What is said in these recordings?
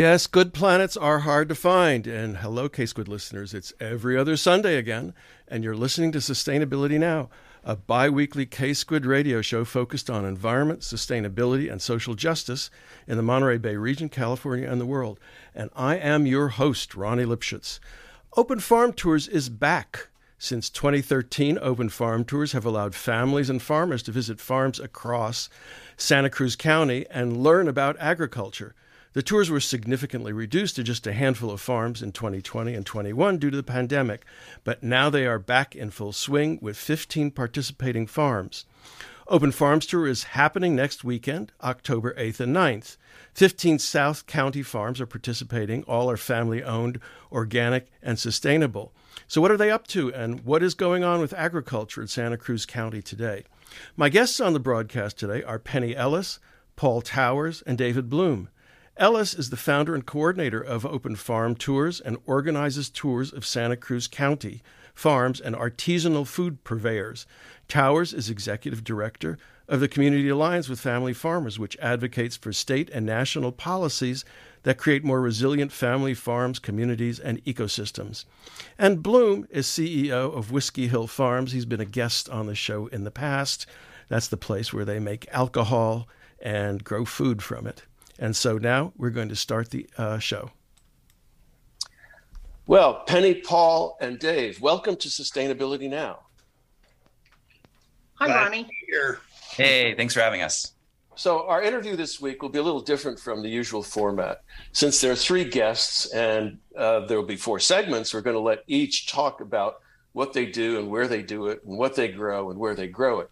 Yes, good planets are hard to find. And hello, K Squid listeners. It's every other Sunday again, and you're listening to Sustainability Now, a bi weekly K Squid radio show focused on environment, sustainability, and social justice in the Monterey Bay region, California, and the world. And I am your host, Ronnie Lipschutz. Open Farm Tours is back. Since 2013, Open Farm Tours have allowed families and farmers to visit farms across Santa Cruz County and learn about agriculture. The tours were significantly reduced to just a handful of farms in 2020 and 21 due to the pandemic, but now they are back in full swing with 15 participating farms. Open Farms Tour is happening next weekend, October 8th and 9th. 15 South County farms are participating. All are family owned, organic, and sustainable. So, what are they up to, and what is going on with agriculture in Santa Cruz County today? My guests on the broadcast today are Penny Ellis, Paul Towers, and David Bloom. Ellis is the founder and coordinator of Open Farm Tours and organizes tours of Santa Cruz County farms and artisanal food purveyors. Towers is executive director of the Community Alliance with Family Farmers, which advocates for state and national policies that create more resilient family farms, communities, and ecosystems. And Bloom is CEO of Whiskey Hill Farms. He's been a guest on the show in the past. That's the place where they make alcohol and grow food from it. And so now we're going to start the uh, show. Well, Penny, Paul, and Dave, welcome to Sustainability Now. Hi, Glad Ronnie. Here. Hey, thanks for having us. So, our interview this week will be a little different from the usual format. Since there are three guests and uh, there will be four segments, we're going to let each talk about what they do and where they do it and what they grow and where they grow it.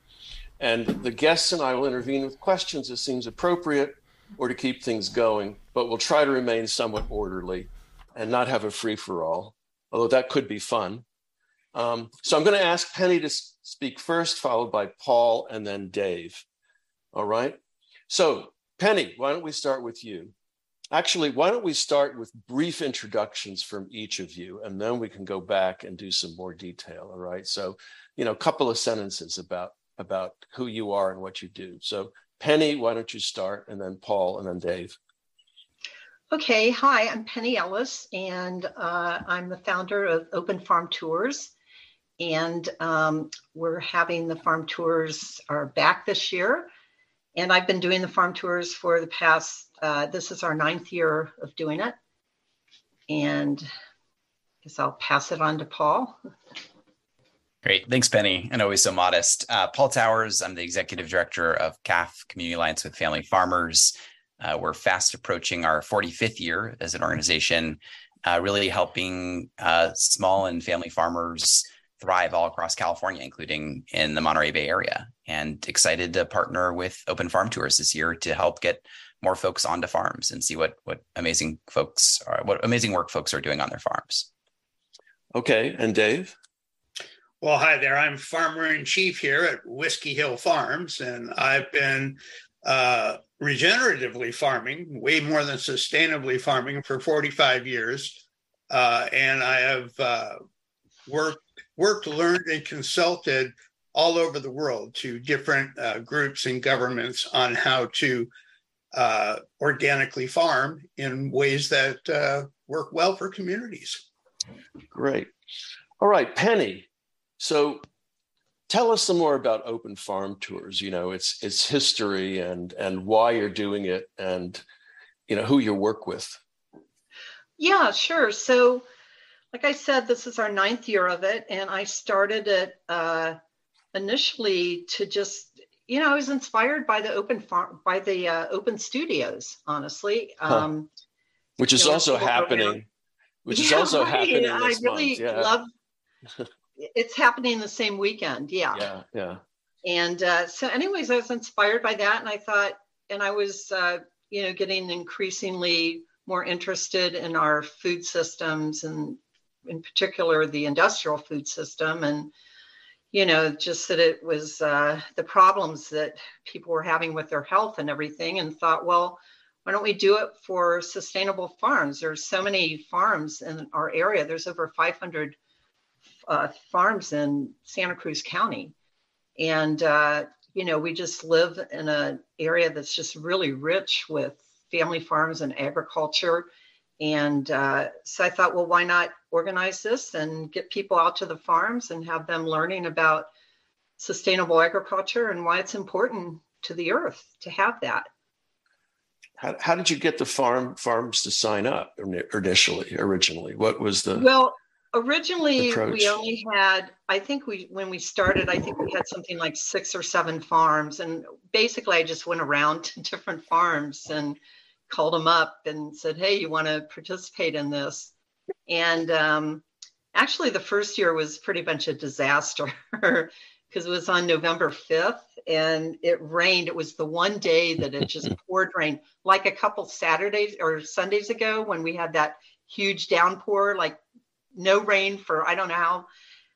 And the guests and I will intervene with questions as seems appropriate or to keep things going, but we'll try to remain somewhat orderly and not have a free for all, although that could be fun. Um, so I'm going to ask Penny to speak first, followed by Paul and then Dave. All right. So, Penny, why don't we start with you? Actually, why don't we start with brief introductions from each of you, and then we can go back and do some more detail. All right. So, you know, a couple of sentences about about who you are and what you do. So, Penny, why don't you start, and then Paul, and then Dave. Okay, hi, I'm Penny Ellis, and uh, I'm the founder of Open Farm Tours. And um, we're having the farm tours are back this year. And I've been doing the farm tours for the past, uh, this is our ninth year of doing it. And I guess I'll pass it on to Paul. Great. Thanks, Penny, and always so modest. Uh, Paul Towers, I'm the executive director of CAFF Community Alliance with Family Farmers. Uh, we're fast approaching our 45th year as an organization, uh, really helping uh, small and family farmers thrive all across California, including in the Monterey Bay area. And excited to partner with Open Farm Tours this year to help get more folks onto farms and see what what amazing folks are, what amazing work folks are doing on their farms. Okay, and Dave. Well, hi there. I'm farmer in chief here at Whiskey Hill Farms, and I've been uh, regeneratively farming way more than sustainably farming for 45 years. Uh, and I have uh, worked, worked, learned, and consulted all over the world to different uh, groups and governments on how to uh, organically farm in ways that uh, work well for communities. Great. All right, Penny. So tell us some more about open farm tours you know its its history and and why you're doing it and you know who you work with Yeah, sure. So, like I said, this is our ninth year of it, and I started it uh, initially to just, you know, I was inspired by the open farm, by the uh, open studios, honestly. Huh. Um, which is know, also people go around- happening which is also right. happening I really month yeah love. It's happening the same weekend. Yeah. yeah yeah And uh, so, anyways, I was inspired by that, and I thought, and I was, uh, you know, getting increasingly more interested in our food systems, and in particular the industrial food system, and you know, just that it was uh, the problems that people were having with their health and everything, and thought, well, why don't we do it for sustainable farms? There's so many farms in our area. There's over 500 uh, farms in Santa Cruz County, and uh, you know, we just live in an area that's just really rich with family farms and agriculture. And uh, so I thought, well, why not organize this and get people out to the farms and have them learning about sustainable agriculture and why it's important to the earth to have that. How, how did you get the farm farms to sign up initially, originally? What was the well? Originally, approach? we only had. I think we when we started, I think we had something like six or seven farms, and basically, I just went around to different farms and called them up and said, "Hey, you want to participate in this?" And um, actually, the first year was pretty much a disaster because it was on November 5th and it rained. It was the one day that it just poured rain, like a couple Saturdays or Sundays ago when we had that huge downpour, like no rain for I don't know how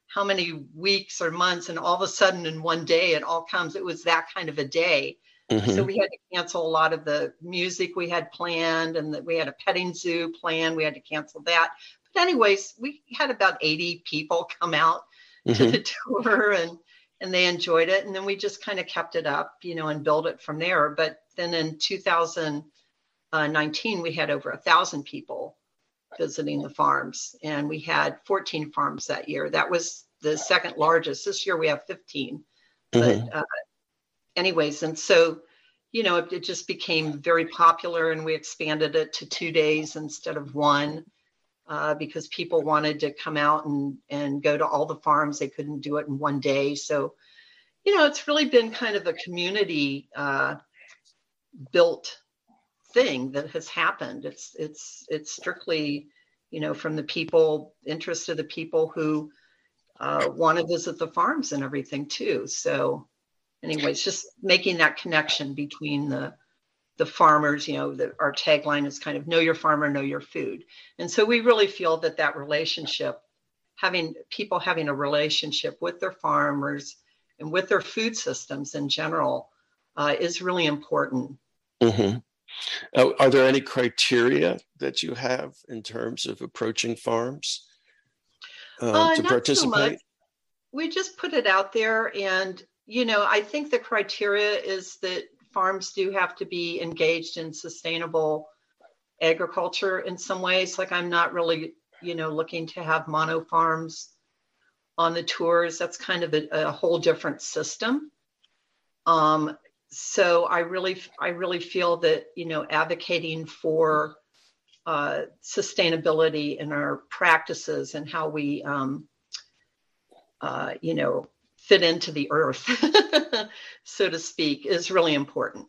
how many weeks or months, and all of a sudden in one day it all comes. It was that kind of a day. Mm-hmm. So we had to cancel a lot of the music we had planned, and that we had a petting zoo planned. We had to cancel that. But anyways, we had about 80 people come out mm-hmm. to the tour, and and they enjoyed it. And then we just kind of kept it up, you know, and built it from there. But then in 2019, we had over a thousand people visiting the farms, and we had 14 farms that year. That was the second largest. This year we have 15. Mm-hmm. But uh, anyways, and so you know, it, it, just became very popular, and we expanded it to two days instead of one. Uh, because people wanted to come out and, and go to all the farms. They couldn't do it in one day. So, you know, it's really been kind of a community uh, built thing that has happened. It's it's it's strictly, you know, from the people, interest of the people who uh, want to visit the farms and everything too. So anyways, just making that connection between the the farmers, you know, our tagline is kind of know your farmer, know your food. And so we really feel that that relationship, having people having a relationship with their farmers and with their food systems in general, uh, is really important. Mm-hmm. Uh, are there any criteria that you have in terms of approaching farms uh, to participate? We just put it out there and you know, I think the criteria is that farms do have to be engaged in sustainable agriculture in some ways. Like I'm not really, you know, looking to have mono farms on the tours. That's kind of a, a whole different system. Um, so I really, I really feel that you know, advocating for uh, sustainability in our practices and how we, um, uh, you know, fit into the earth, so to speak, is really important.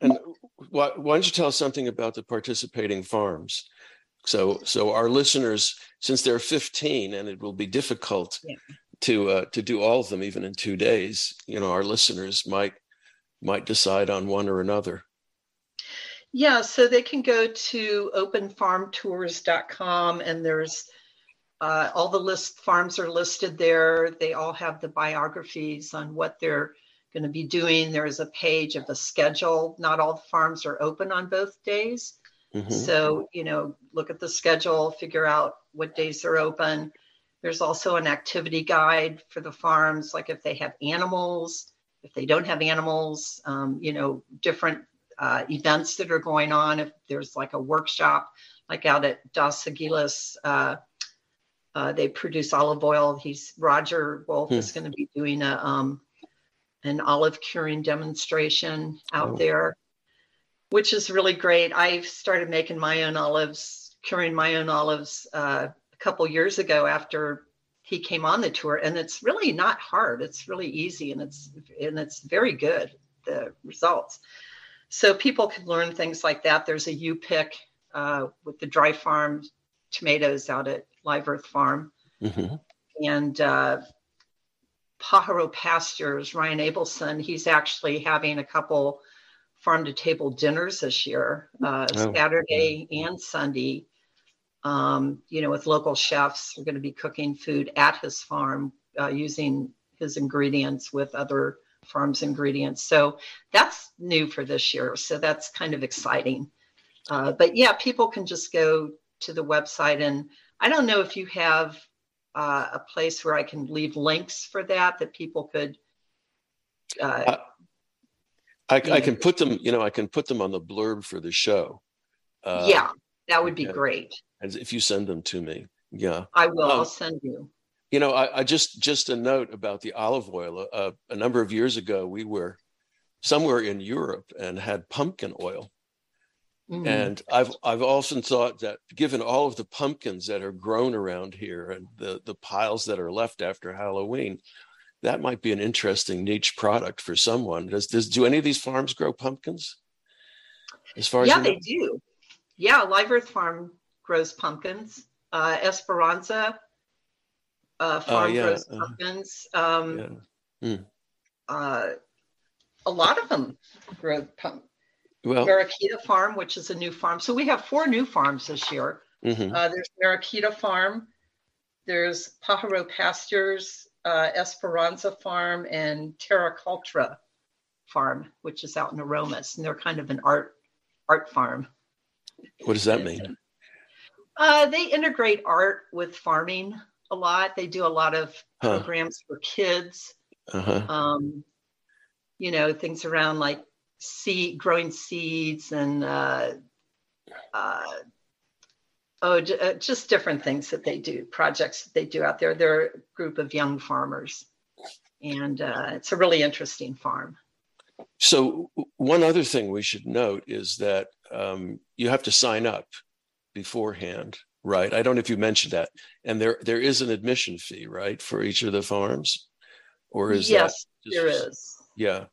And why, why don't you tell us something about the participating farms? So, so our listeners, since they're 15, and it will be difficult yeah. to uh, to do all of them even in two days, you know, our listeners might might decide on one or another. Yeah, so they can go to openfarmtours.com, and there's uh, all the list farms are listed there. They all have the biographies on what they're going to be doing. There is a page of a schedule. Not all the farms are open on both days. Mm-hmm. So, you know, look at the schedule, figure out what days they're open. There's also an activity guide for the farms, like if they have animals, if they don't have animals, um, you know, different uh, events that are going on. If there's like a workshop, like out at Dos Aguilas, uh, uh, they produce olive oil. He's Roger Wolf hmm. is going to be doing a um, an olive curing demonstration out oh. there, which is really great. I've started making my own olives, curing my own olives uh, a couple years ago after he came on the tour, and it's really not hard. It's really easy, and it's and it's very good. The results. So people can learn things like that. There's a U pick uh, with the dry farm tomatoes out at Live Earth Farm. Mm-hmm. And uh, Pajaro Pastures, Ryan Abelson, he's actually having a couple farm to table dinners this year, uh, oh. Saturday and Sunday. Um, you know, with local chefs, we're going to be cooking food at his farm uh, using his ingredients with other farms ingredients. So that's new for this year. So that's kind of exciting. Uh, but yeah, people can just go to the website and I don't know if you have uh, a place where I can leave links for that that people could. Uh, I, I, can put them, you know, I can put them on the blurb for the show. Uh, yeah, that would be great. And if you send them to me, yeah, I will. Um, I'll send you. You know, I, I, just just a note about the olive oil. Uh, a number of years ago, we were somewhere in Europe and had pumpkin oil, Mm. And I've I've often thought that given all of the pumpkins that are grown around here and the the piles that are left after Halloween, that might be an interesting niche product for someone. Does does do any of these farms grow pumpkins? As far as yeah, they do. Yeah, Live Earth Farm grows pumpkins. Uh, Esperanza uh, Farm uh, yeah. grows uh-huh. pumpkins. Um, yeah. mm. uh, a lot of them grow pumpkins well, Mariquita Farm, which is a new farm. So we have four new farms this year. Mm-hmm. Uh, there's Mariquita Farm, there's Pajaro Pastures, uh, Esperanza Farm, and Terra Cultura Farm, which is out in Aromas, and they're kind of an art art farm. What does that mean? Uh, they integrate art with farming a lot. They do a lot of huh. programs for kids. Uh-huh. Um, you know, things around like seed growing seeds and uh, uh, oh uh, just different things that they do projects that they do out there they're a group of young farmers and uh, it's a really interesting farm so one other thing we should note is that um, you have to sign up beforehand right i don't know if you mentioned that and there there is an admission fee right for each of the farms or is yes that just, there is yeah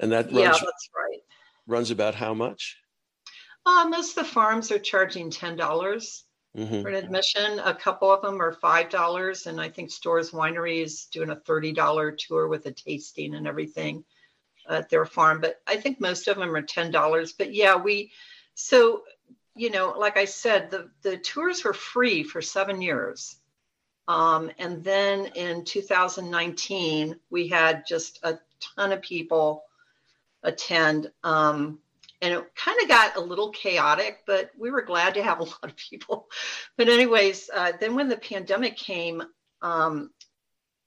and that runs, yeah, that's right. Runs about how much? Uh, most of the farms are charging ten dollars mm-hmm. for an admission. A couple of them are five dollars, and I think Storrs Winery is doing a thirty dollar tour with a tasting and everything at their farm. But I think most of them are ten dollars. But yeah, we so you know, like I said, the the tours were free for seven years. Um, and then in 2019, we had just a ton of people attend. Um, and it kind of got a little chaotic, but we were glad to have a lot of people. But, anyways, uh, then when the pandemic came, um,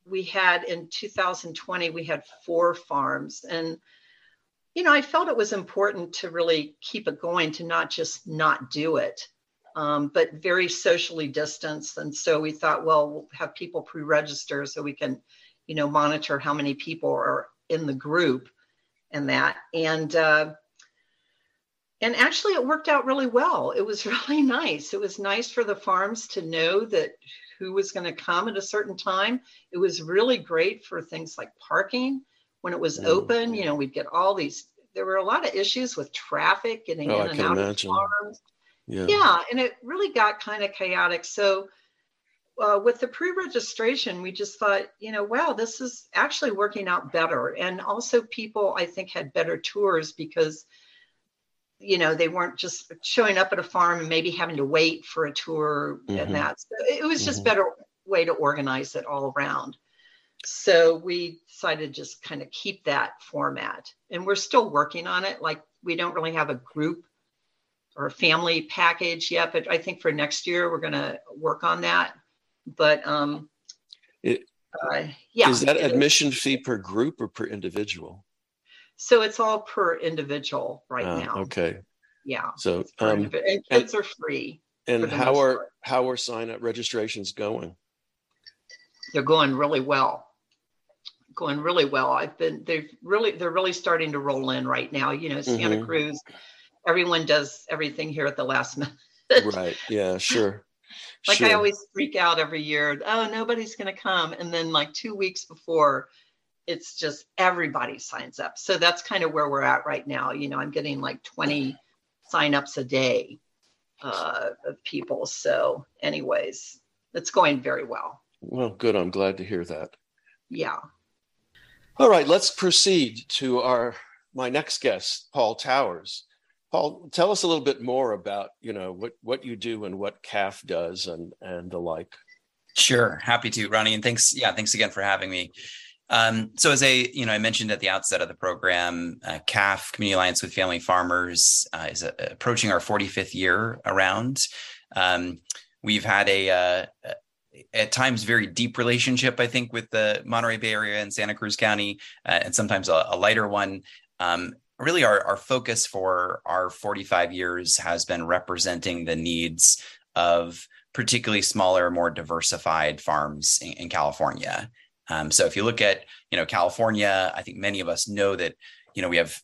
we had in 2020, we had four farms. And, you know, I felt it was important to really keep it going, to not just not do it, um, but very socially distanced. And so we thought, well, we'll have people pre register so we can, you know, monitor how many people are in the group and that. And uh, and actually, it worked out really well. It was really nice. It was nice for the farms to know that who was going to come at a certain time. It was really great for things like parking when it was mm. open. You know, we'd get all these. There were a lot of issues with traffic getting oh, in I and out imagine. of farms. Yeah. yeah, and it really got kind of chaotic. So uh, with the pre-registration, we just thought, you know, wow, this is actually working out better. And also, people I think had better tours because, you know, they weren't just showing up at a farm and maybe having to wait for a tour mm-hmm. and that. So it was just mm-hmm. better way to organize it all around. So we decided to just kind of keep that format, and we're still working on it. Like we don't really have a group or a family package yet, but I think for next year we're going to work on that but um, it, uh, yeah. Is that admission is. fee per group or per individual? So it's all per individual right uh, now. Okay. Yeah. So um, and kids are free. And how are part. how are sign up registrations going? They're going really well. Going really well. I've been they've really they're really starting to roll in right now. You know, Santa mm-hmm. Cruz, everyone does everything here at the last minute. right. Yeah, sure. Like sure. I always freak out every year. Oh, nobody's going to come. And then like two weeks before, it's just everybody signs up. So that's kind of where we're at right now. You know, I'm getting like 20 signups a day uh, of people. So, anyways, it's going very well. Well, good. I'm glad to hear that. Yeah. All right, let's proceed to our my next guest, Paul Towers. Paul, tell us a little bit more about you know what what you do and what CAFF does and and the like. Sure, happy to, Ronnie, and thanks. Yeah, thanks again for having me. Um, so as I, you know, I mentioned at the outset of the program, uh, CAFF Community Alliance with Family Farmers uh, is uh, approaching our 45th year around. Um, we've had a, uh, at times very deep relationship, I think, with the Monterey Bay Area and Santa Cruz County, uh, and sometimes a, a lighter one. Um, really, our, our focus for our 45 years has been representing the needs of particularly smaller, more diversified farms in, in California. Um, so if you look at you know California, I think many of us know that you know we have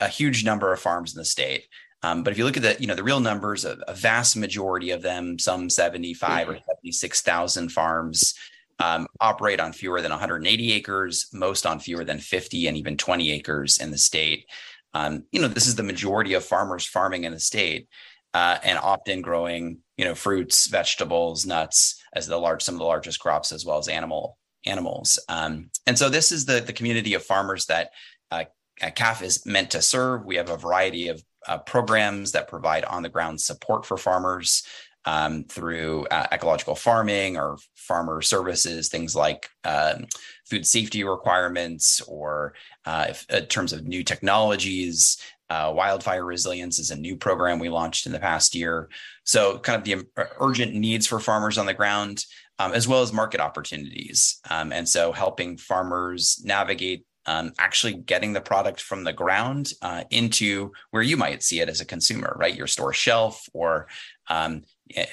a huge number of farms in the state. Um, but if you look at the you know the real numbers, a, a vast majority of them, some seventy five or seventy six thousand farms. Um, operate on fewer than 180 acres, most on fewer than 50 and even 20 acres in the state. Um, you know, this is the majority of farmers farming in the state, uh, and often growing, you know, fruits, vegetables, nuts as the large, some of the largest crops, as well as animal animals. Um, and so this is the, the community of farmers that uh, CAFF is meant to serve. We have a variety of uh, programs that provide on the ground support for farmers um, through uh, ecological farming or farmer services, things like um, food safety requirements, or uh, if, in terms of new technologies. Uh, wildfire resilience is a new program we launched in the past year. So, kind of the uh, urgent needs for farmers on the ground um, as well as market opportunities. Um, and so helping farmers navigate um, actually getting the product from the ground uh, into where you might see it as a consumer, right? Your store shelf or um,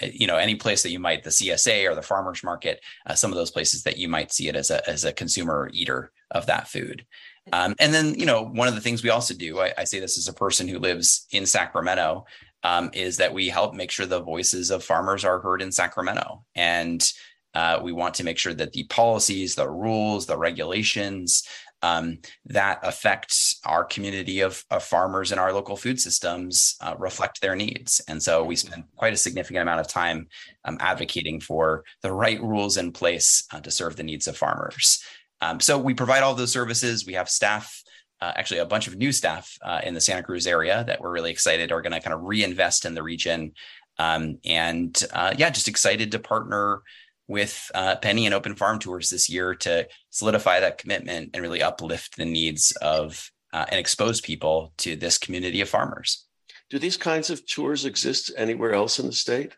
you know any place that you might the CSA or the farmers market, uh, some of those places that you might see it as a as a consumer eater of that food. Um, and then you know one of the things we also do, I, I say this as a person who lives in Sacramento, um, is that we help make sure the voices of farmers are heard in Sacramento and uh, we want to make sure that the policies, the rules, the regulations um, that affect our community of, of, farmers and our local food systems uh, reflect their needs. And so we spend quite a significant amount of time um, advocating for the right rules in place uh, to serve the needs of farmers. Um, so we provide all those services. We have staff. Uh, actually, a bunch of new staff uh, in the Santa Cruz area that we're really excited are going to kind of reinvest in the region, um, and uh, yeah, just excited to partner with uh, Penny and Open Farm Tours this year to solidify that commitment and really uplift the needs of uh, and expose people to this community of farmers. Do these kinds of tours exist anywhere else in the state?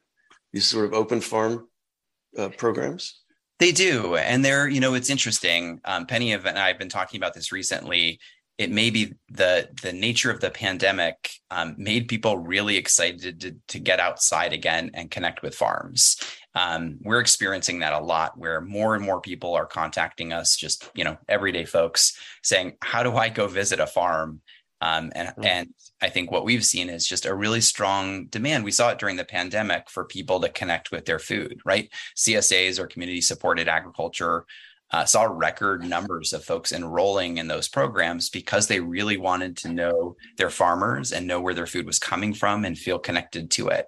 These sort of open farm uh, programs? They do, and they're you know it's interesting. Um, Penny and I have been talking about this recently. It may be the the nature of the pandemic um, made people really excited to, to get outside again and connect with farms um, we're experiencing that a lot where more and more people are contacting us just you know everyday folks saying how do i go visit a farm? Um, and mm-hmm. and i think what we've seen is just a really strong demand. We saw it during the pandemic for people to connect with their food right? Csas or community supported agriculture uh, saw record numbers of folks enrolling in those programs because they really wanted to know their farmers and know where their food was coming from and feel connected to it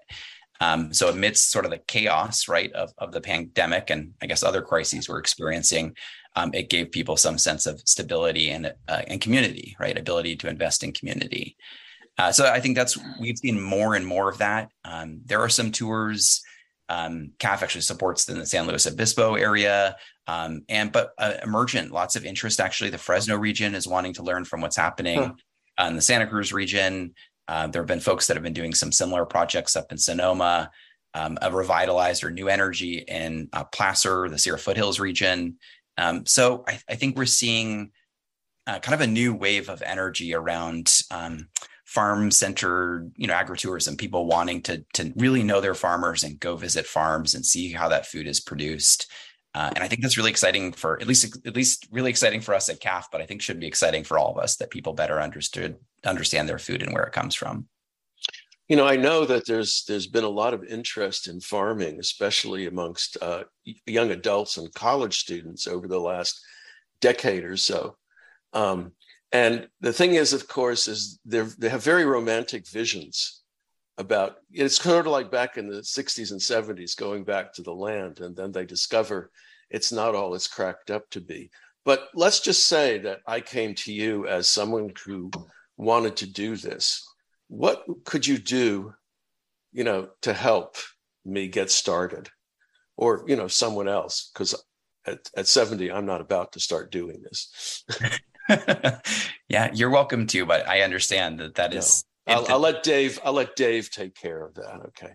um, so amidst sort of the chaos, right, of, of the pandemic and I guess other crises we're experiencing, um, it gave people some sense of stability and uh, and community, right, ability to invest in community. Uh, so I think that's we've seen more and more of that. Um, there are some tours. Um, CAFF actually supports in the San Luis Obispo area, um, and but uh, emergent, lots of interest. Actually, the Fresno region is wanting to learn from what's happening huh. in the Santa Cruz region. Uh, there have been folks that have been doing some similar projects up in Sonoma, um, a revitalized or new energy in uh, Placer, the Sierra Foothills region. Um, so I, I, think we're seeing uh, kind of a new wave of energy around um, farm-centered, you know, agritourism. People wanting to to really know their farmers and go visit farms and see how that food is produced. Uh, and I think that's really exciting for at least at least really exciting for us at CAFF, but I think should be exciting for all of us that people better understood understand their food and where it comes from. You know, I know that there's there's been a lot of interest in farming, especially amongst uh, young adults and college students over the last decade or so. Um, and the thing is, of course, is they they have very romantic visions about. It's kind of like back in the '60s and '70s, going back to the land, and then they discover it's not all it's cracked up to be. But let's just say that I came to you as someone who wanted to do this. What could you do, you know, to help me get started? or you know someone else because at, at 70 i'm not about to start doing this yeah you're welcome to but i understand that that is I'll, I'll, let Dave. I'll let Dave take care of that. Okay.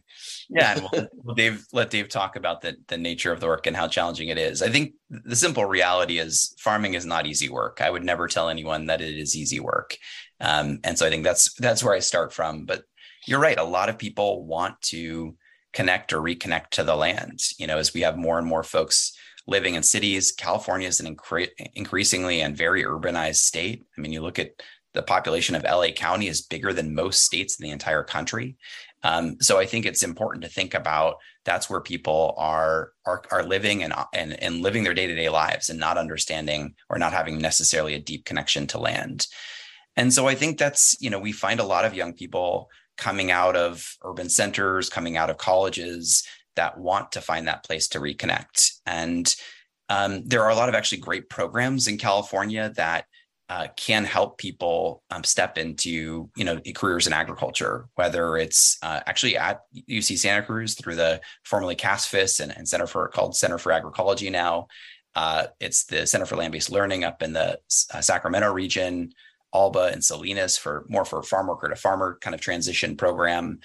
Yeah, we'll, we'll Dave let Dave talk about the the nature of the work and how challenging it is. I think the simple reality is farming is not easy work. I would never tell anyone that it is easy work, um, and so I think that's that's where I start from. But you're right. A lot of people want to connect or reconnect to the land. You know, as we have more and more folks living in cities, California is an incre- increasingly and very urbanized state. I mean, you look at the population of LA County is bigger than most states in the entire country. Um, so I think it's important to think about that's where people are are, are living and, and and living their day to day lives and not understanding or not having necessarily a deep connection to land. And so I think that's you know we find a lot of young people coming out of urban centers, coming out of colleges that want to find that place to reconnect. And um, there are a lot of actually great programs in California that uh, can help people um, step into you know careers in agriculture, whether it's uh, actually at UC Santa Cruz through the formerly CASFS and, and Center for called Center for Agroecology now. Uh, it's the Center for Land-Based Learning up in the uh, Sacramento region, Alba and Salinas for more for farm worker to farmer kind of transition program.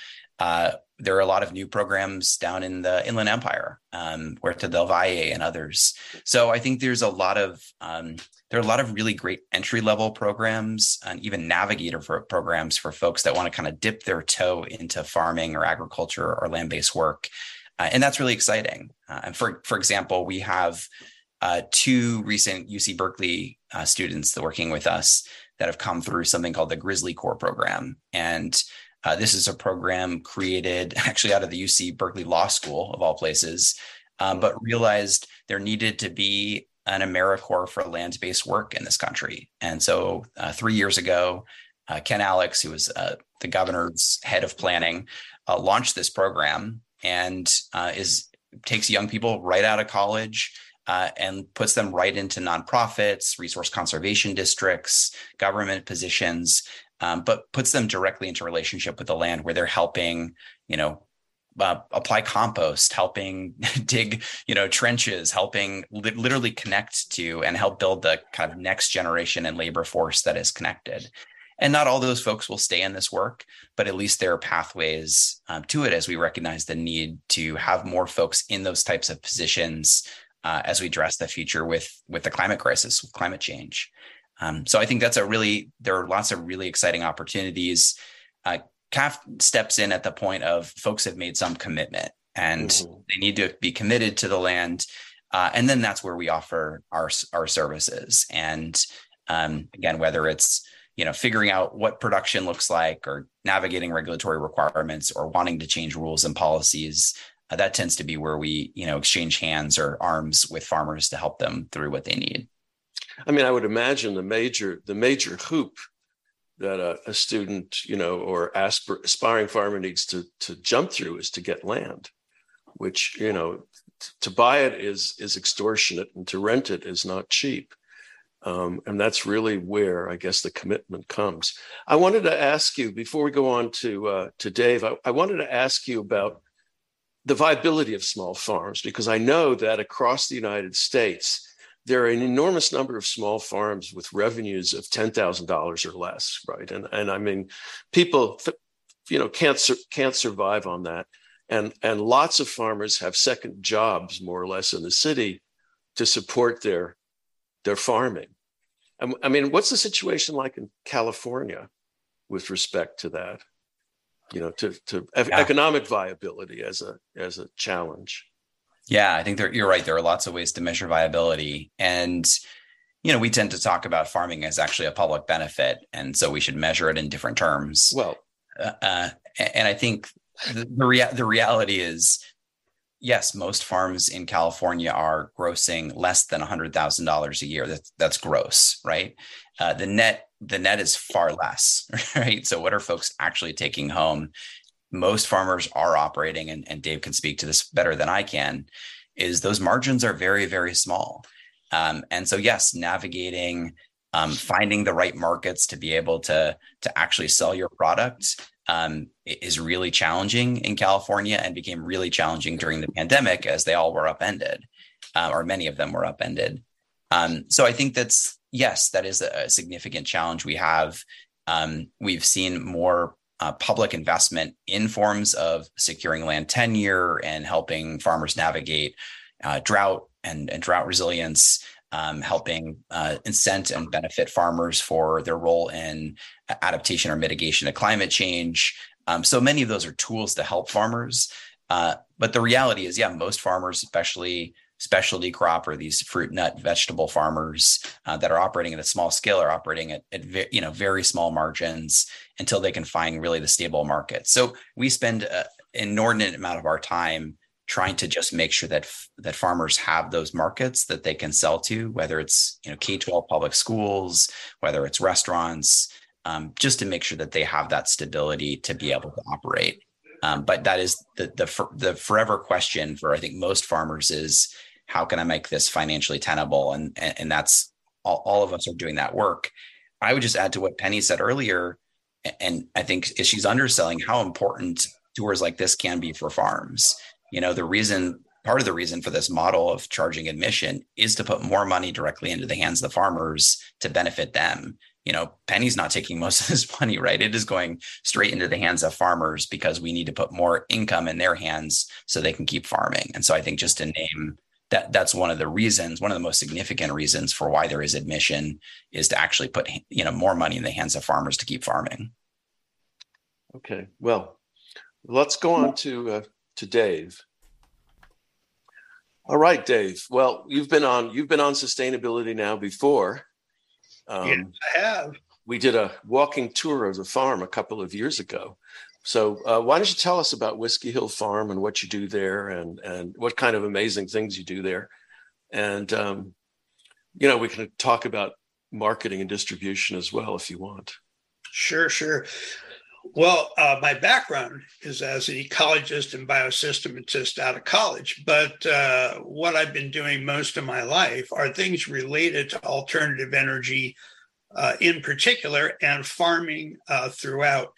There are a lot of new programs down in the Inland Empire, um, Huerta del Valle and others. So I think there's a lot of um, there are a lot of really great entry level programs and even navigator for programs for folks that want to kind of dip their toe into farming or agriculture or land based work, uh, and that's really exciting. Uh, and for for example, we have uh, two recent UC Berkeley uh, students that working with us that have come through something called the Grizzly Corps program, and uh, this is a program created actually out of the UC Berkeley Law School, of all places, um, but realized there needed to be an AmeriCorps for land based work in this country. And so uh, three years ago, uh, Ken Alex, who was uh, the governor's head of planning, uh, launched this program and uh, is takes young people right out of college. and puts them right into nonprofits, resource conservation districts, government positions, um, but puts them directly into relationship with the land where they're helping, you know, uh, apply compost, helping dig, you know, trenches, helping li- literally connect to and help build the kind of next generation and labor force that is connected. And not all those folks will stay in this work, but at least there are pathways um, to it as we recognize the need to have more folks in those types of positions uh, as we address the future with with the climate crisis, with climate change. Um, so I think that's a really there are lots of really exciting opportunities. Uh, CAFF steps in at the point of folks have made some commitment and mm-hmm. they need to be committed to the land, uh, and then that's where we offer our our services. And um, again, whether it's you know figuring out what production looks like or navigating regulatory requirements or wanting to change rules and policies uh, that tends to be where we you know exchange hands or arms with farmers to help them through what they need I mean, I would imagine the major the major hoop that a, a student, you know, or aspir- aspiring farmer needs to to jump through is to get land, which you know, t- to buy it is is extortionate, and to rent it is not cheap. Um, and that's really where I guess the commitment comes. I wanted to ask you before we go on to uh, to Dave. I, I wanted to ask you about the viability of small farms because I know that across the United States there are an enormous number of small farms with revenues of $10,000 or less, right? And, and I mean, people, you know, can't, can't survive on that. And, and lots of farmers have second jobs, more or less, in the city to support their, their farming. I mean, what's the situation like in California with respect to that? You know, to, to yeah. economic viability as a, as a challenge. Yeah, I think you're right. There are lots of ways to measure viability. And, you know, we tend to talk about farming as actually a public benefit. And so we should measure it in different terms. Well, uh, uh and I think the, the, rea- the reality is, yes, most farms in California are grossing less than $100,000 a year. That's, that's gross, right? Uh, the net the net is far less, right? So what are folks actually taking home? Most farmers are operating, and, and Dave can speak to this better than I can, is those margins are very, very small. Um, and so, yes, navigating, um, finding the right markets to be able to to actually sell your product um, is really challenging in California and became really challenging during the pandemic as they all were upended, uh, or many of them were upended. Um, so I think that's yes, that is a significant challenge we have. Um, we've seen more uh, public investment in forms of securing land tenure and helping farmers navigate uh, drought and, and, drought resilience, um, helping uh, incent and benefit farmers for their role in adaptation or mitigation of climate change. Um, so many of those are tools to help farmers. Uh, but the reality is, yeah, most farmers, especially specialty crop or these fruit nut vegetable farmers uh, that are operating at a small scale are operating at, at ve- you know very small margins until they can find really the stable market so we spend an inordinate amount of our time trying to just make sure that that farmers have those markets that they can sell to whether it's you know k-12 public schools whether it's restaurants um, just to make sure that they have that stability to be able to operate um, but that is the, the the forever question for I think most farmers is how can I make this financially tenable? And and, and that's all, all of us are doing that work. I would just add to what Penny said earlier, and I think she's underselling how important tours like this can be for farms. You know, the reason part of the reason for this model of charging admission is to put more money directly into the hands of the farmers to benefit them you know, Penny's not taking most of this money, right? It is going straight into the hands of farmers because we need to put more income in their hands so they can keep farming. And so I think just to name that that's one of the reasons, one of the most significant reasons for why there is admission is to actually put you know more money in the hands of farmers to keep farming. Okay, well, let's go on to uh, to Dave. All right, Dave. Well, you've been on you've been on sustainability now before. Um, yes, I have. We did a walking tour of the farm a couple of years ago. So uh, why don't you tell us about Whiskey Hill Farm and what you do there, and and what kind of amazing things you do there, and um, you know we can talk about marketing and distribution as well if you want. Sure, sure. Well, uh, my background is as an ecologist and biosystematist out of college, but uh, what I've been doing most of my life are things related to alternative energy uh, in particular and farming uh, throughout.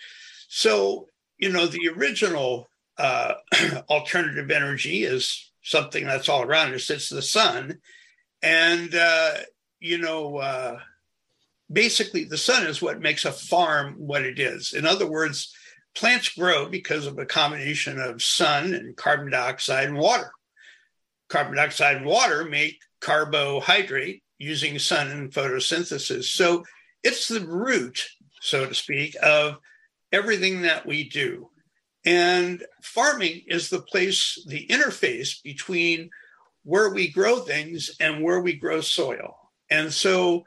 So, you know, the original uh, alternative energy is something that's all around us, it's the sun. And, uh, you know, basically the sun is what makes a farm what it is. In other words, plants grow because of a combination of sun and carbon dioxide and water. Carbon dioxide and water make carbohydrate using sun and photosynthesis. So it's the root, so to speak, of everything that we do. And farming is the place, the interface between where we grow things and where we grow soil. And so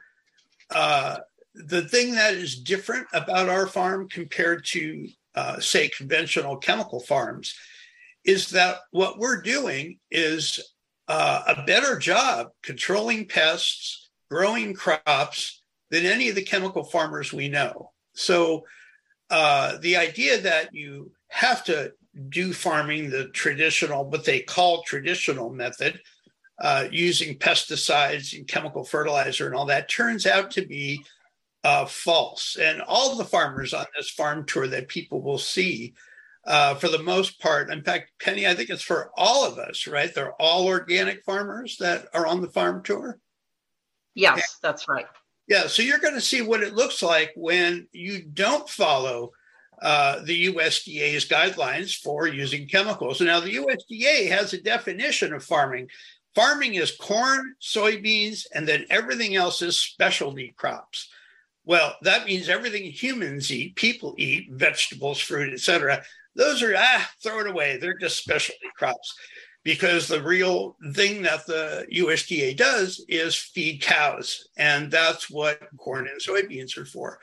uh, the thing that is different about our farm compared to, uh, say, conventional chemical farms is that what we're doing is uh, a better job controlling pests, growing crops than any of the chemical farmers we know. So uh, the idea that you have to do farming the traditional, what they call traditional method, uh, using pesticides and chemical fertilizer and all that turns out to be uh, false. And all the farmers on this farm tour that people will see, uh, for the most part, in fact, Penny, I think it's for all of us, right? They're all organic farmers that are on the farm tour. Yes, that's right. Yeah, so you're going to see what it looks like when you don't follow uh, the USDA's guidelines for using chemicals. Now, the USDA has a definition of farming farming is corn, soybeans, and then everything else is specialty crops. Well, that means everything humans eat, people eat, vegetables, fruit, etc. Those are ah, throw it away. They're just specialty crops because the real thing that the USDA does is feed cows, and that's what corn and soybeans are for.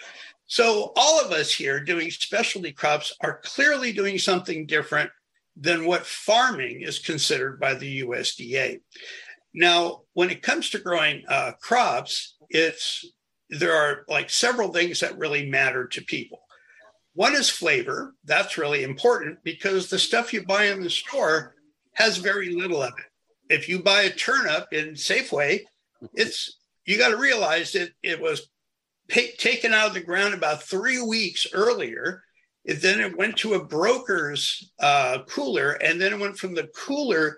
So all of us here doing specialty crops are clearly doing something different than what farming is considered by the USDA. Now, when it comes to growing uh, crops, it's there are like several things that really matter to people. One is flavor. That's really important because the stuff you buy in the store has very little of it. If you buy a turnip in Safeway, it's you got to realize that it was taken out of the ground about three weeks earlier It, then it went to a broker's uh, cooler, and then it went from the cooler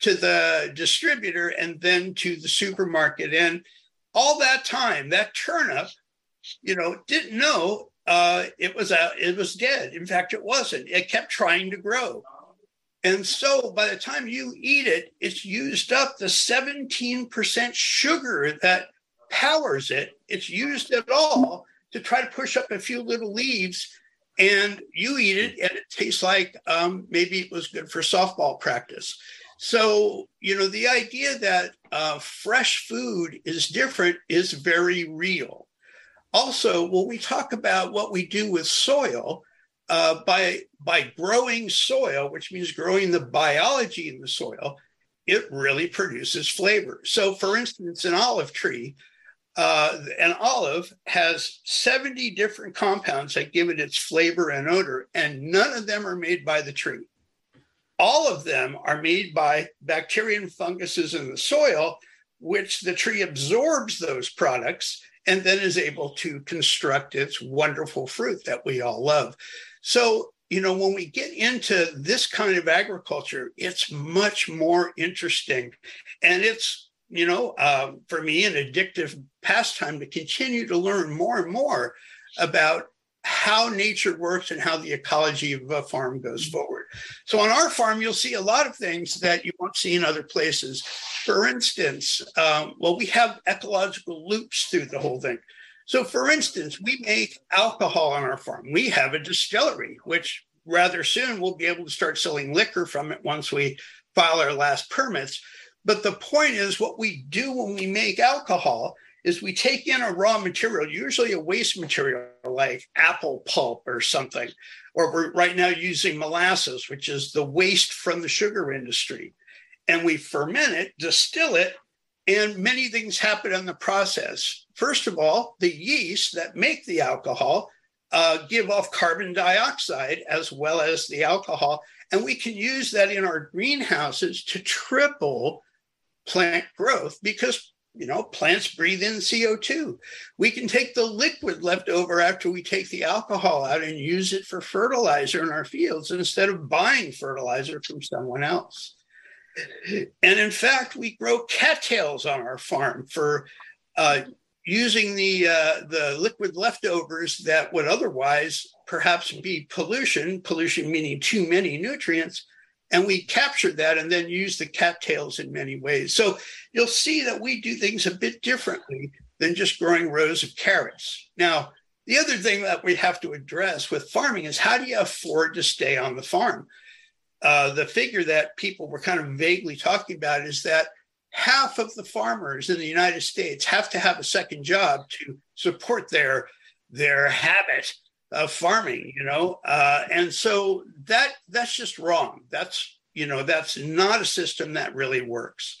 to the distributor, and then to the supermarket. And all that time, that turnip, you know, didn't know uh, it was a, it was dead. In fact, it wasn't. It kept trying to grow. And so by the time you eat it, it's used up the 17% sugar that powers it. It's used it all to try to push up a few little leaves. And you eat it, and it tastes like um, maybe it was good for softball practice. So, you know, the idea that uh, fresh food is different is very real. Also, when we talk about what we do with soil, uh, by by growing soil, which means growing the biology in the soil, it really produces flavor. So, for instance, an olive tree, uh, an olive has 70 different compounds that give it its flavor and odor, and none of them are made by the tree. All of them are made by bacteria and funguses in the soil, which the tree absorbs those products and then is able to construct its wonderful fruit that we all love. So, you know, when we get into this kind of agriculture, it's much more interesting. And it's, you know, uh, for me, an addictive pastime to continue to learn more and more about how nature works and how the ecology of a farm goes forward. So on our farm, you'll see a lot of things that you won't see in other places. For instance, um, well, we have ecological loops through the whole thing. So, for instance, we make alcohol on our farm. We have a distillery, which rather soon we'll be able to start selling liquor from it once we file our last permits. But the point is, what we do when we make alcohol is we take in a raw material, usually a waste material like apple pulp or something, or we're right now using molasses, which is the waste from the sugar industry. And we ferment it, distill it, and many things happen in the process. First of all, the yeast that make the alcohol uh, give off carbon dioxide as well as the alcohol. And we can use that in our greenhouses to triple plant growth because you know plants breathe in co2 we can take the liquid left over after we take the alcohol out and use it for fertilizer in our fields instead of buying fertilizer from someone else and in fact, we grow cattails on our farm for uh, using the uh, the liquid leftovers that would otherwise perhaps be pollution. Pollution meaning too many nutrients, and we capture that and then use the cattails in many ways. So you'll see that we do things a bit differently than just growing rows of carrots. Now, the other thing that we have to address with farming is how do you afford to stay on the farm? Uh, the figure that people were kind of vaguely talking about is that half of the farmers in the United States have to have a second job to support their their habit of farming. You know, uh, and so that that's just wrong. That's you know that's not a system that really works.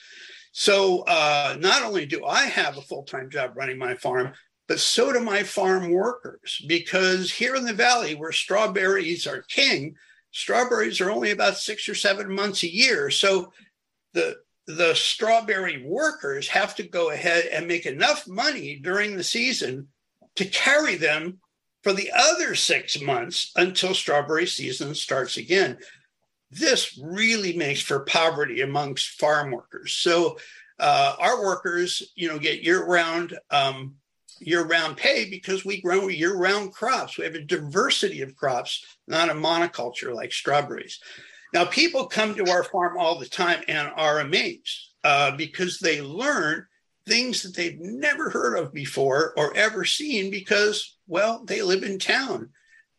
So uh, not only do I have a full time job running my farm, but so do my farm workers because here in the valley where strawberries are king strawberries are only about six or seven months a year. So the the strawberry workers have to go ahead and make enough money during the season to carry them for the other six months until strawberry season starts again. This really makes for poverty amongst farm workers. So uh, our workers, you know, get year-round um, year-round pay because we grow year-round crops. We have a diversity of crops, not a monoculture like strawberries. Now, people come to our farm all the time and are amazed uh, because they learn things that they've never heard of before or ever seen because, well, they live in town.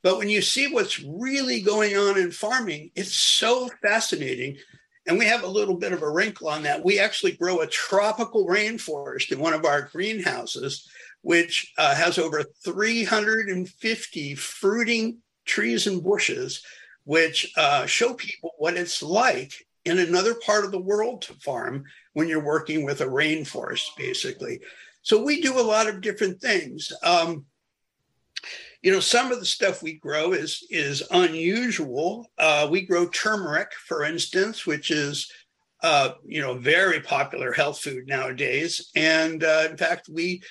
But when you see what's really going on in farming, it's so fascinating. And we have a little bit of a wrinkle on that. We actually grow a tropical rainforest in one of our greenhouses which uh, has over 350 fruiting trees and bushes, which uh, show people what it's like in another part of the world to farm when you're working with a rainforest, basically. So we do a lot of different things. Um, you know, some of the stuff we grow is is unusual. Uh, we grow turmeric, for instance, which is uh, you know very popular health food nowadays. And uh, in fact, we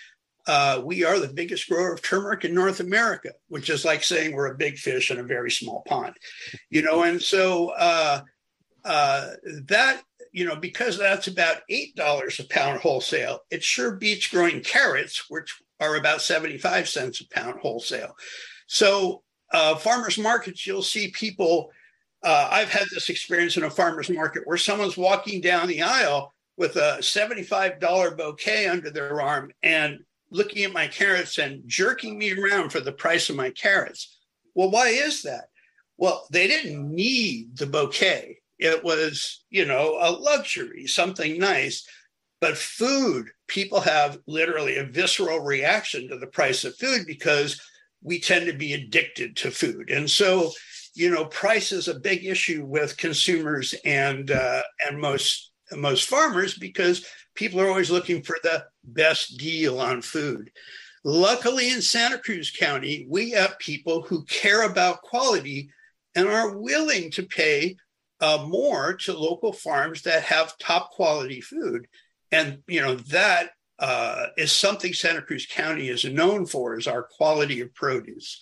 uh, we are the biggest grower of turmeric in North America, which is like saying we're a big fish in a very small pond, you know. And so uh, uh, that, you know, because that's about eight dollars a pound wholesale, it sure beats growing carrots, which are about seventy-five cents a pound wholesale. So uh, farmers markets, you'll see people. Uh, I've had this experience in a farmers market where someone's walking down the aisle with a $75 bouquet under their arm and looking at my carrots and jerking me around for the price of my carrots. Well, why is that? Well, they didn't need the bouquet. It was, you know, a luxury, something nice. But food, people have literally a visceral reaction to the price of food because we tend to be addicted to food. And so, you know, price is a big issue with consumers and uh, and most most farmers because people are always looking for the best deal on food. Luckily, in Santa Cruz County, we have people who care about quality and are willing to pay uh, more to local farms that have top quality food. And, you know, that uh, is something Santa Cruz County is known for is our quality of produce.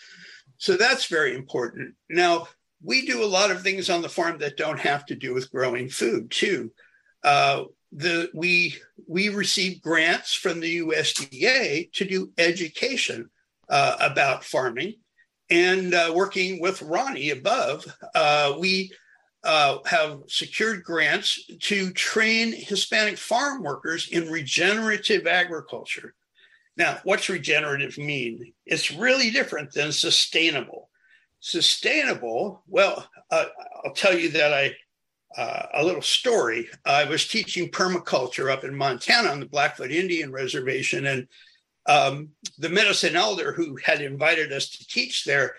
So that's very important. Now, we do a lot of things on the farm that don't have to do with growing food, too. Uh, the we we receive grants from the USDA to do education uh, about farming, and uh, working with Ronnie above, uh, we uh, have secured grants to train Hispanic farm workers in regenerative agriculture. Now, what's regenerative mean? It's really different than sustainable. Sustainable, well, uh, I'll tell you that I uh, a little story. I was teaching permaculture up in Montana on the Blackfoot Indian Reservation, and um, the medicine elder who had invited us to teach there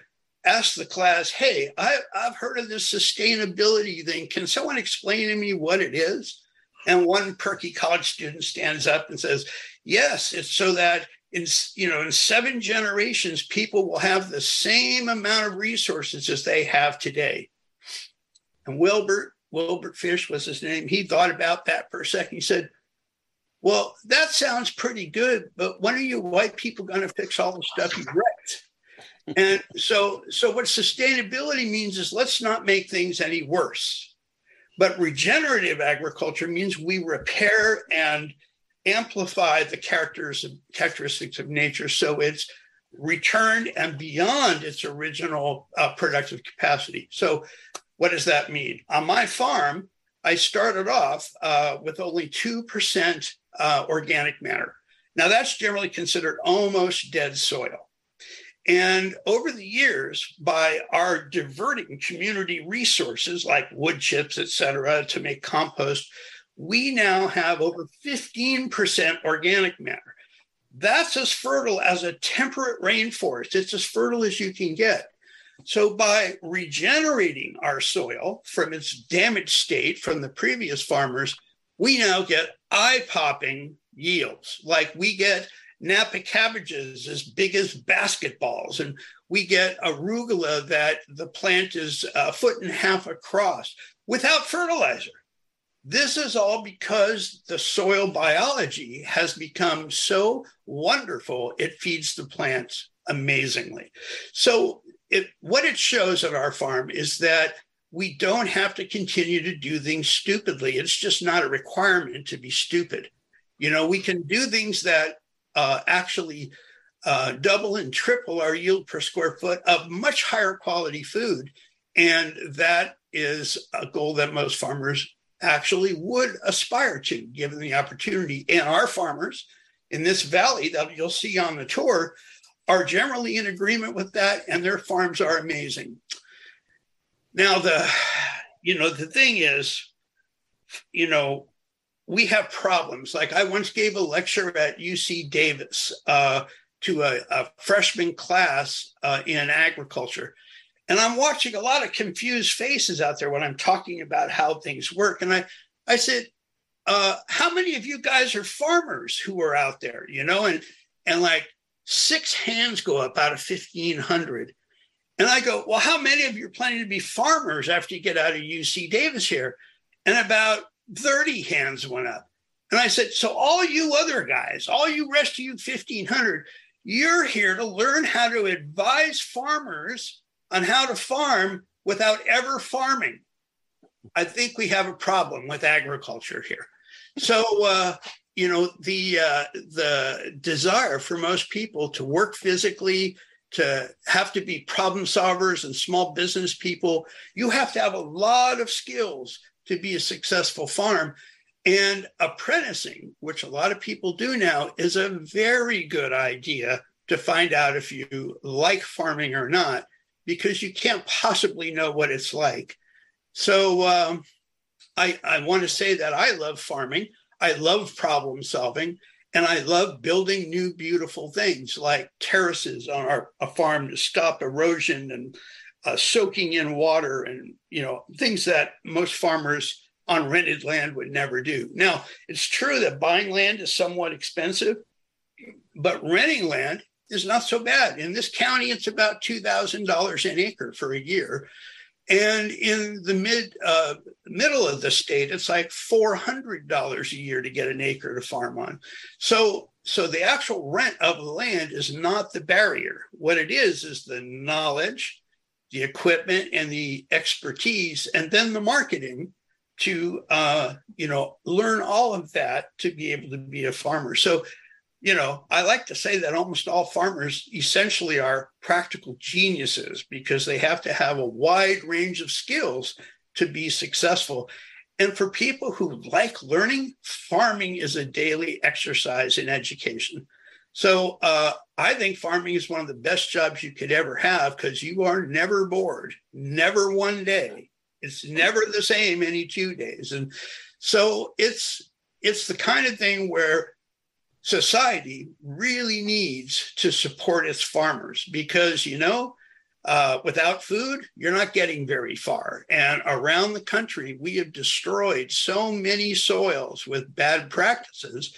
asked the class, Hey, I, I've heard of this sustainability thing. Can someone explain to me what it is? And one perky college student stands up and says, Yes, it's so that in you know in seven generations people will have the same amount of resources as they have today. And Wilbert Wilbert Fish was his name. He thought about that for a second. He said, Well, that sounds pretty good, but when are you white people going to fix all the stuff you wrecked? and so, so what sustainability means is let's not make things any worse. But regenerative agriculture means we repair and amplify the characters and characteristics of nature so it's returned and beyond its original uh, productive capacity. So what does that mean? On my farm, I started off uh, with only 2% uh, organic matter. Now, that's generally considered almost dead soil. And over the years, by our diverting community resources like wood chips, et cetera, to make compost, we now have over 15% organic matter. That's as fertile as a temperate rainforest. It's as fertile as you can get. So, by regenerating our soil from its damaged state from the previous farmers, we now get eye popping yields. Like we get Napa cabbages as big as basketballs, and we get arugula that the plant is a foot and a half across without fertilizer. This is all because the soil biology has become so wonderful, it feeds the plants amazingly. So it, what it shows at our farm is that we don't have to continue to do things stupidly. It's just not a requirement to be stupid. You know, we can do things that uh, actually uh, double and triple our yield per square foot of much higher quality food. And that is a goal that most farmers actually would aspire to, given the opportunity. And our farmers in this valley that you'll see on the tour are generally in agreement with that, and their farms are amazing. Now, the you know the thing is, you know, we have problems. Like I once gave a lecture at UC Davis uh, to a, a, freshman class uh, in agriculture. And I'm watching a lot of confused faces out there when I'm talking about how things work. And I, I said, uh, how many of you guys are farmers who are out there? You know, and and like six hands go up out of 1,500. And I go, well, how many of you are planning to be farmers after you get out of UC Davis here? And about 30 hands went up. And I said, So, all you other guys, all you rest of you 1,500, you're here to learn how to advise farmers on how to farm without ever farming. I think we have a problem with agriculture here. So, uh, you know, the uh, the desire for most people to work physically, to have to be problem solvers and small business people, you have to have a lot of skills to be a successful farm. And apprenticing, which a lot of people do now, is a very good idea to find out if you like farming or not, because you can't possibly know what it's like. So um, I, I want to say that I love farming. I love problem solving and I love building new beautiful things like terraces on our a farm to stop erosion and uh, soaking in water and you know things that most farmers on rented land would never do. Now, it's true that buying land is somewhat expensive, but renting land is not so bad. In this county, it's about $2,000 an acre for a year. And in the mid uh, middle of the state, it's like four hundred dollars a year to get an acre to farm on. So, so the actual rent of the land is not the barrier. What it is is the knowledge, the equipment, and the expertise, and then the marketing to uh, you know learn all of that to be able to be a farmer. So you know, I like to say that almost all farmers essentially are practical geniuses because they have to have a wide range of skills to be successful. And for people who like learning, farming is a daily exercise in education. So uh, I think farming is one of the best jobs you could ever have because you are never bored, never one day. It's never the same any two days. And so it's it's the kind of thing where society really needs to support its farmers because, you know, uh, without food, you're not getting very far. And around the country, we have destroyed so many soils with bad practices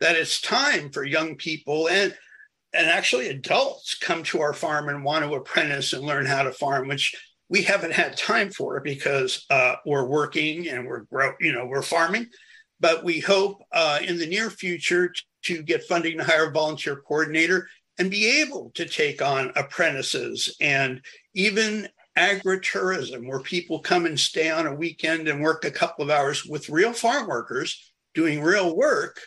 that it's time for young people and and actually adults come to our farm and want to apprentice and learn how to farm, which we haven't had time for because uh, we're working and we're grow, you know, we're farming. But we hope uh, in the near future to get funding to hire a volunteer coordinator and be able to take on apprentices and even agritourism, where people come and stay on a weekend and work a couple of hours with real farm workers doing real work,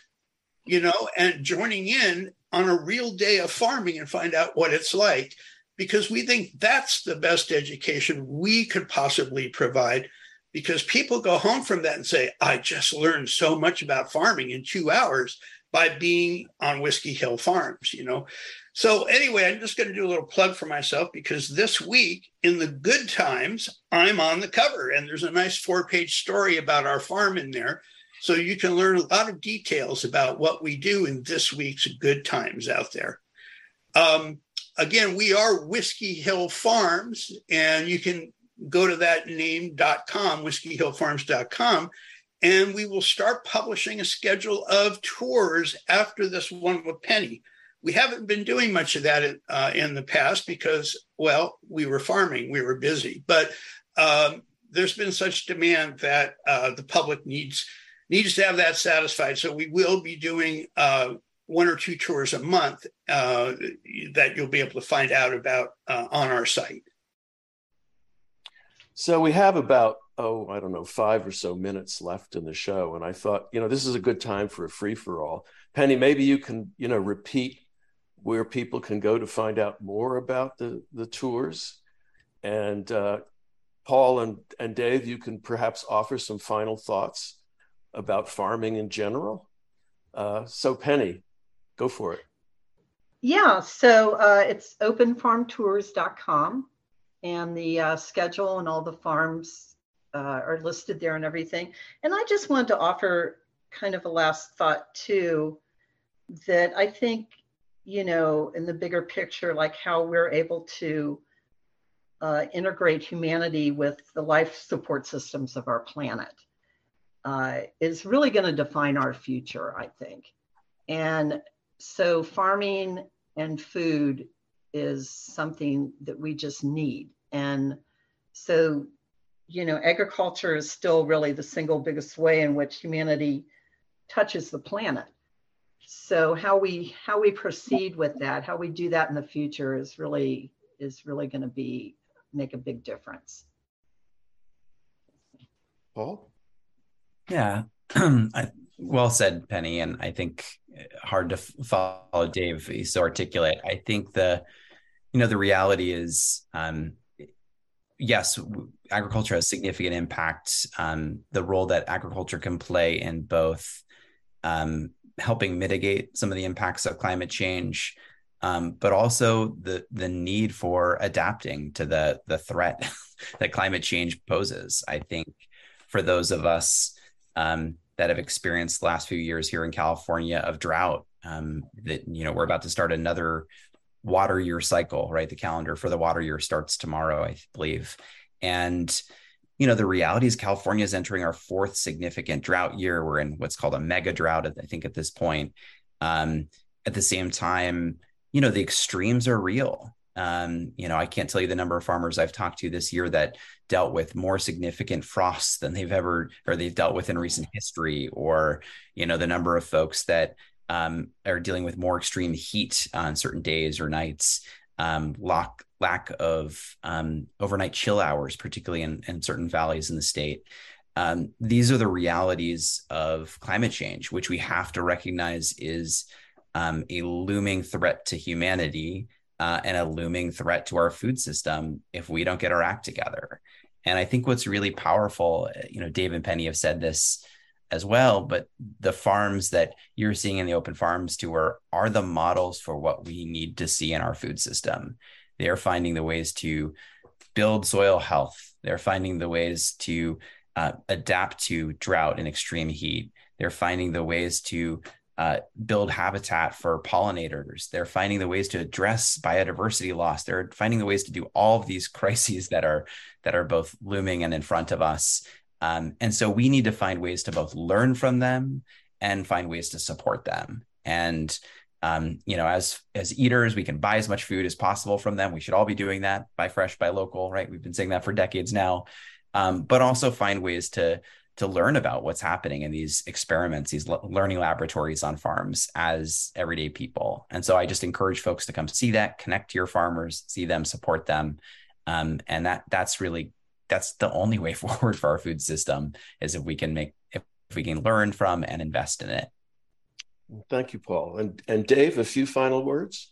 you know, and joining in on a real day of farming and find out what it's like. Because we think that's the best education we could possibly provide. Because people go home from that and say, I just learned so much about farming in two hours by being on Whiskey Hill Farms, you know. So anyway, I'm just going to do a little plug for myself because this week in the good times, I'm on the cover and there's a nice four-page story about our farm in there. So you can learn a lot of details about what we do in this week's good times out there. Um, again, we are Whiskey Hill Farms, and you can go to that name.com, whiskeyhillfarms.com, and we will start publishing a schedule of tours after this one with Penny. We haven't been doing much of that uh, in the past because, well, we were farming, we were busy. But um, there's been such demand that uh, the public needs needs to have that satisfied. So we will be doing uh, one or two tours a month uh, that you'll be able to find out about uh, on our site. So we have about oh, I don't know, five or so minutes left in the show. And I thought, you know, this is a good time for a free for all. Penny, maybe you can, you know, repeat where people can go to find out more about the, the tours. And uh, Paul and, and Dave, you can perhaps offer some final thoughts about farming in general. Uh, so, Penny, go for it. Yeah, so uh, it's openfarmtours.com and the uh, schedule and all the farms uh, are listed there and everything. And I just wanted to offer kind of a last thought too, that I think, you know, in the bigger picture, like how we're able to uh, integrate humanity with the life support systems of our planet uh, is really going to define our future, I think. And so farming and food is something that we just need. And so you know, agriculture is still really the single biggest way in which humanity touches the planet. So how we how we proceed with that, how we do that in the future is really is really going to be make a big difference. Paul? Yeah. I, well said, Penny. And I think hard to follow Dave. He's so articulate. I think the, you know, the reality is, um, yes, agriculture has significant impact. Um, the role that agriculture can play in both um, helping mitigate some of the impacts of climate change, um, but also the the need for adapting to the the threat that climate change poses. I think for those of us um, that have experienced the last few years here in California of drought, um, that you know we're about to start another water year cycle, right? The calendar for the water year starts tomorrow, I believe, and you know the reality is California is entering our fourth significant drought year. We're in what's called a mega drought, I think, at this point. Um, at the same time, you know the extremes are real um, you know i can't tell you the number of farmers i've talked to this year that dealt with more significant frosts than they've ever or they've dealt with in recent history or you know the number of folks that um, are dealing with more extreme heat on certain days or nights um, lack lack of um, overnight chill hours particularly in, in certain valleys in the state um, these are the realities of climate change which we have to recognize is um, a looming threat to humanity uh, and a looming threat to our food system if we don't get our act together. And I think what's really powerful, uh, you know, Dave and Penny have said this as well, but the farms that you're seeing in the open farms tour are the models for what we need to see in our food system. They're finding the ways to build soil health. They're finding the ways to uh, adapt to drought and extreme heat. They're finding the ways to uh, build habitat for pollinators. They're finding the ways to address biodiversity loss. They're finding the ways to do all of these crises that are that are both looming and in front of us. Um, and so we need to find ways to both learn from them and find ways to support them. And um, you know, as as eaters, we can buy as much food as possible from them. We should all be doing that. Buy fresh, buy local, right? We've been saying that for decades now. Um, but also find ways to to learn about what's happening in these experiments, these learning laboratories on farms as everyday people. And so I just encourage folks to come see that, connect to your farmers, see them, support them. Um, and that that's really that's the only way forward for our food system is if we can make if, if we can learn from and invest in it. Thank you, Paul. And and Dave, a few final words.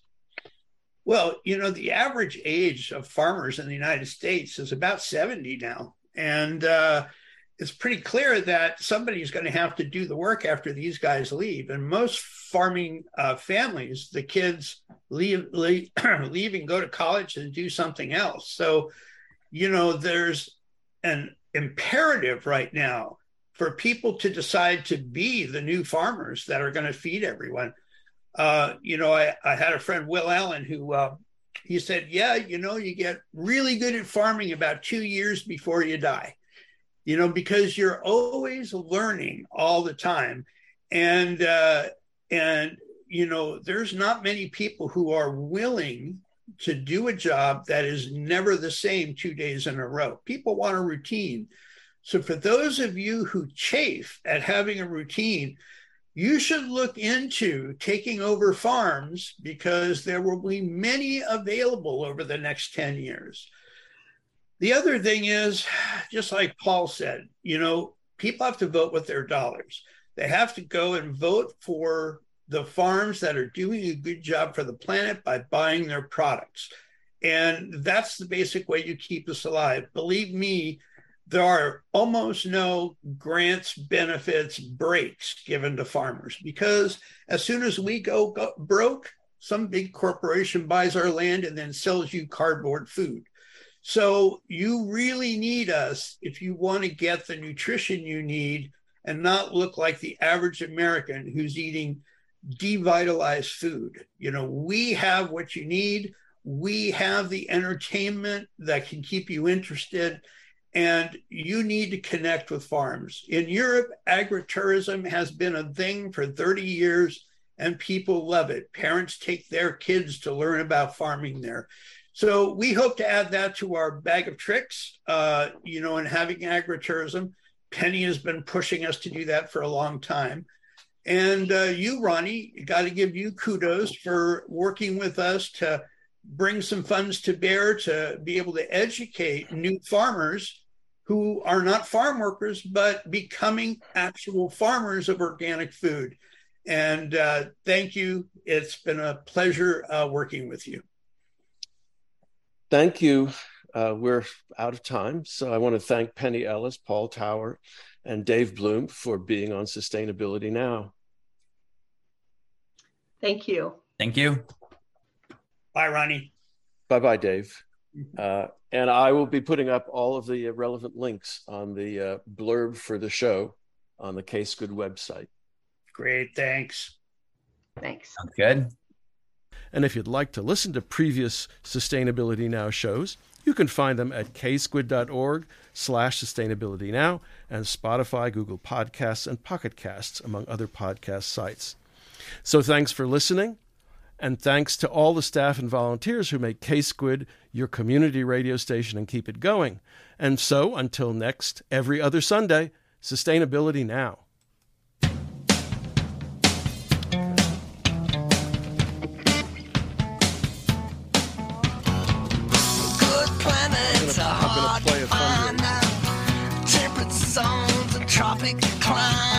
Well, you know, the average age of farmers in the United States is about 70 now. And uh, it's pretty clear that somebody's going to have to do the work after these guys leave. And most farming uh, families, the kids leave, leave, leave and go to college and do something else. So, you know, there's an imperative right now for people to decide to be the new farmers that are going to feed everyone. Uh, you know, I, I had a friend, Will Allen, who uh, he said, Yeah, you know, you get really good at farming about two years before you die you know, because you're always learning all the time. And, uh, and, you know, there's not many people who are willing to do a job that is never the same two days in a row. People want a routine. So, for those of you who chafe at having a routine, you should look into taking over farms because there will be many available over the next 10 years. The other thing is, just like Paul said, you know, people have to vote with their dollars. They have to go and vote for the farms that are doing a good job for the planet by buying their products. And that's the basic way you keep us alive. Believe me, there are almost no grants, benefits, breaks given to farmers because as soon as we go, go broke, some big corporation buys our land and then sells you cardboard food. So you really need us if you want to get the nutrition you need and not look like the average American who's eating devitalized food. You know, we have what you need. We have the entertainment that can keep you interested and you need to connect with farms. In Europe, agritourism has been a thing for 30 years and people love it. Parents take their kids to learn about farming there. So we hope to add that to our bag of tricks, uh, you know, and having agritourism. Penny has been pushing us to do that for a long time. And uh, you, Ronnie, got to give you kudos for working with us to bring some funds to bear to be able to educate new farmers who are not farm workers, but becoming actual farmers of organic food. And uh, thank you. It's been a pleasure uh, working with you. Thank you. Uh, we're out of time. So I want to thank Penny Ellis, Paul Towers, and Dave Blume for being on Sustainability Now. Thank you. Thank you. Bye, Ronnie. Bye bye, Dave. Uh, and I will be putting up all of the relevant links on the uh, blurb for the show on the K Squid website. Great. Thanks. Thanks. Sounds good. And if you'd like to listen to previous Sustainability Now shows, you can find them at ksqd.org slash sustainability now and Spotify, Google Podcasts, and Pocket Casts, among other podcast sites. So thanks for listening. And thanks to all the staff and volunteers who make K Squid your community radio station and keep it going. And so until next, every other Sunday, Sustainability Now. Tropic climes,